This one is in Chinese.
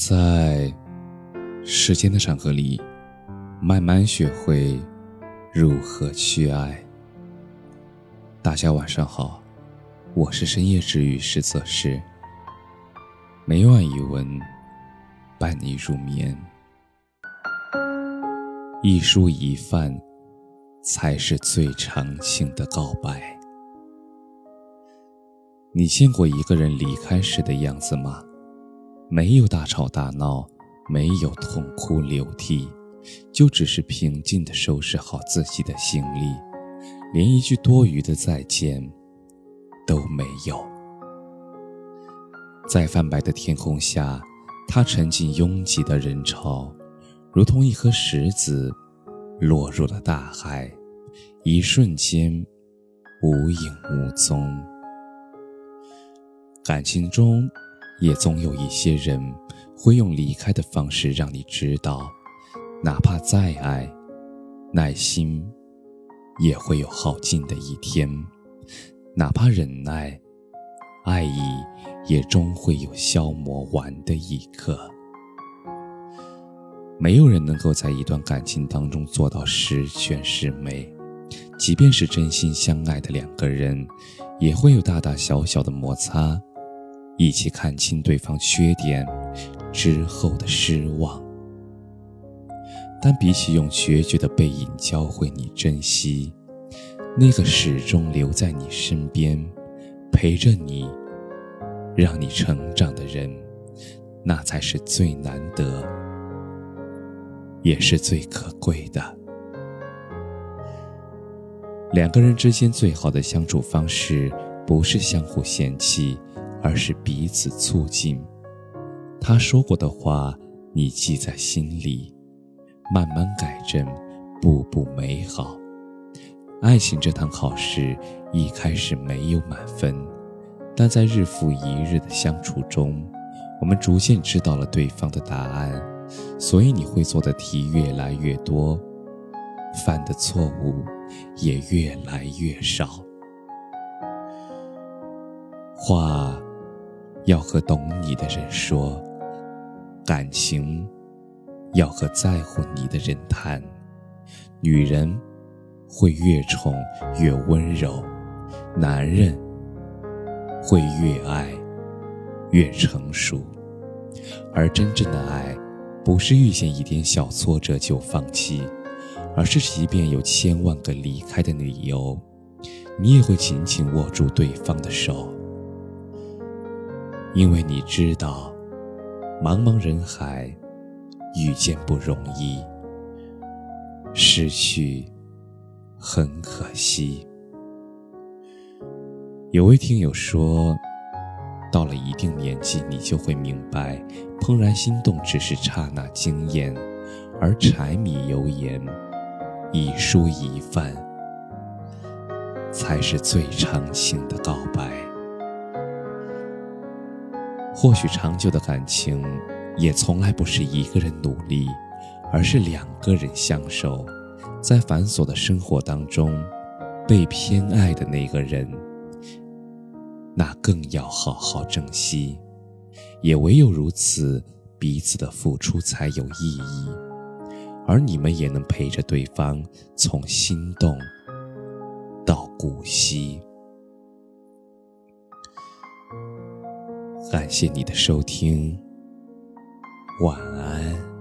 在时间的长河里，慢慢学会如何去爱。大家晚上好，我是深夜治愈师泽师，每晚一文伴你入眠。一蔬一饭，才是最长情的告白。你见过一个人离开时的样子吗？没有大吵大闹，没有痛哭流涕，就只是平静地收拾好自己的行李，连一句多余的再见都没有。在泛白的天空下，他沉进拥挤的人潮，如同一颗石子落入了大海，一瞬间无影无踪。感情中。也总有一些人会用离开的方式让你知道，哪怕再爱，耐心也会有耗尽的一天；哪怕忍耐，爱意也终会有消磨完的一刻。没有人能够在一段感情当中做到十全十美，即便是真心相爱的两个人，也会有大大小小的摩擦。一起看清对方缺点之后的失望，但比起用决绝的背影教会你珍惜，那个始终留在你身边，陪着你，让你成长的人，那才是最难得，也是最可贵的。两个人之间最好的相处方式，不是相互嫌弃。而是彼此促进。他说过的话，你记在心里，慢慢改正，步步美好。爱情这堂考试一开始没有满分，但在日复一日的相处中，我们逐渐知道了对方的答案，所以你会做的题越来越多，犯的错误也越来越少。话。要和懂你的人说，感情要和在乎你的人谈。女人会越宠越温柔，男人会越爱越成熟。而真正的爱，不是遇见一点小挫折就放弃，而是即便有千万个离开的理由，你也会紧紧握住对方的手。因为你知道，茫茫人海，遇见不容易，失去很可惜。有位听友说，到了一定年纪，你就会明白，怦然心动只是刹那惊艳，而柴米油盐，一蔬一饭，才是最长情的告白。或许长久的感情，也从来不是一个人努力，而是两个人相守，在繁琐的生活当中，被偏爱的那个人，那更要好好珍惜。也唯有如此，彼此的付出才有意义，而你们也能陪着对方，从心动到古稀。感谢你的收听，晚安。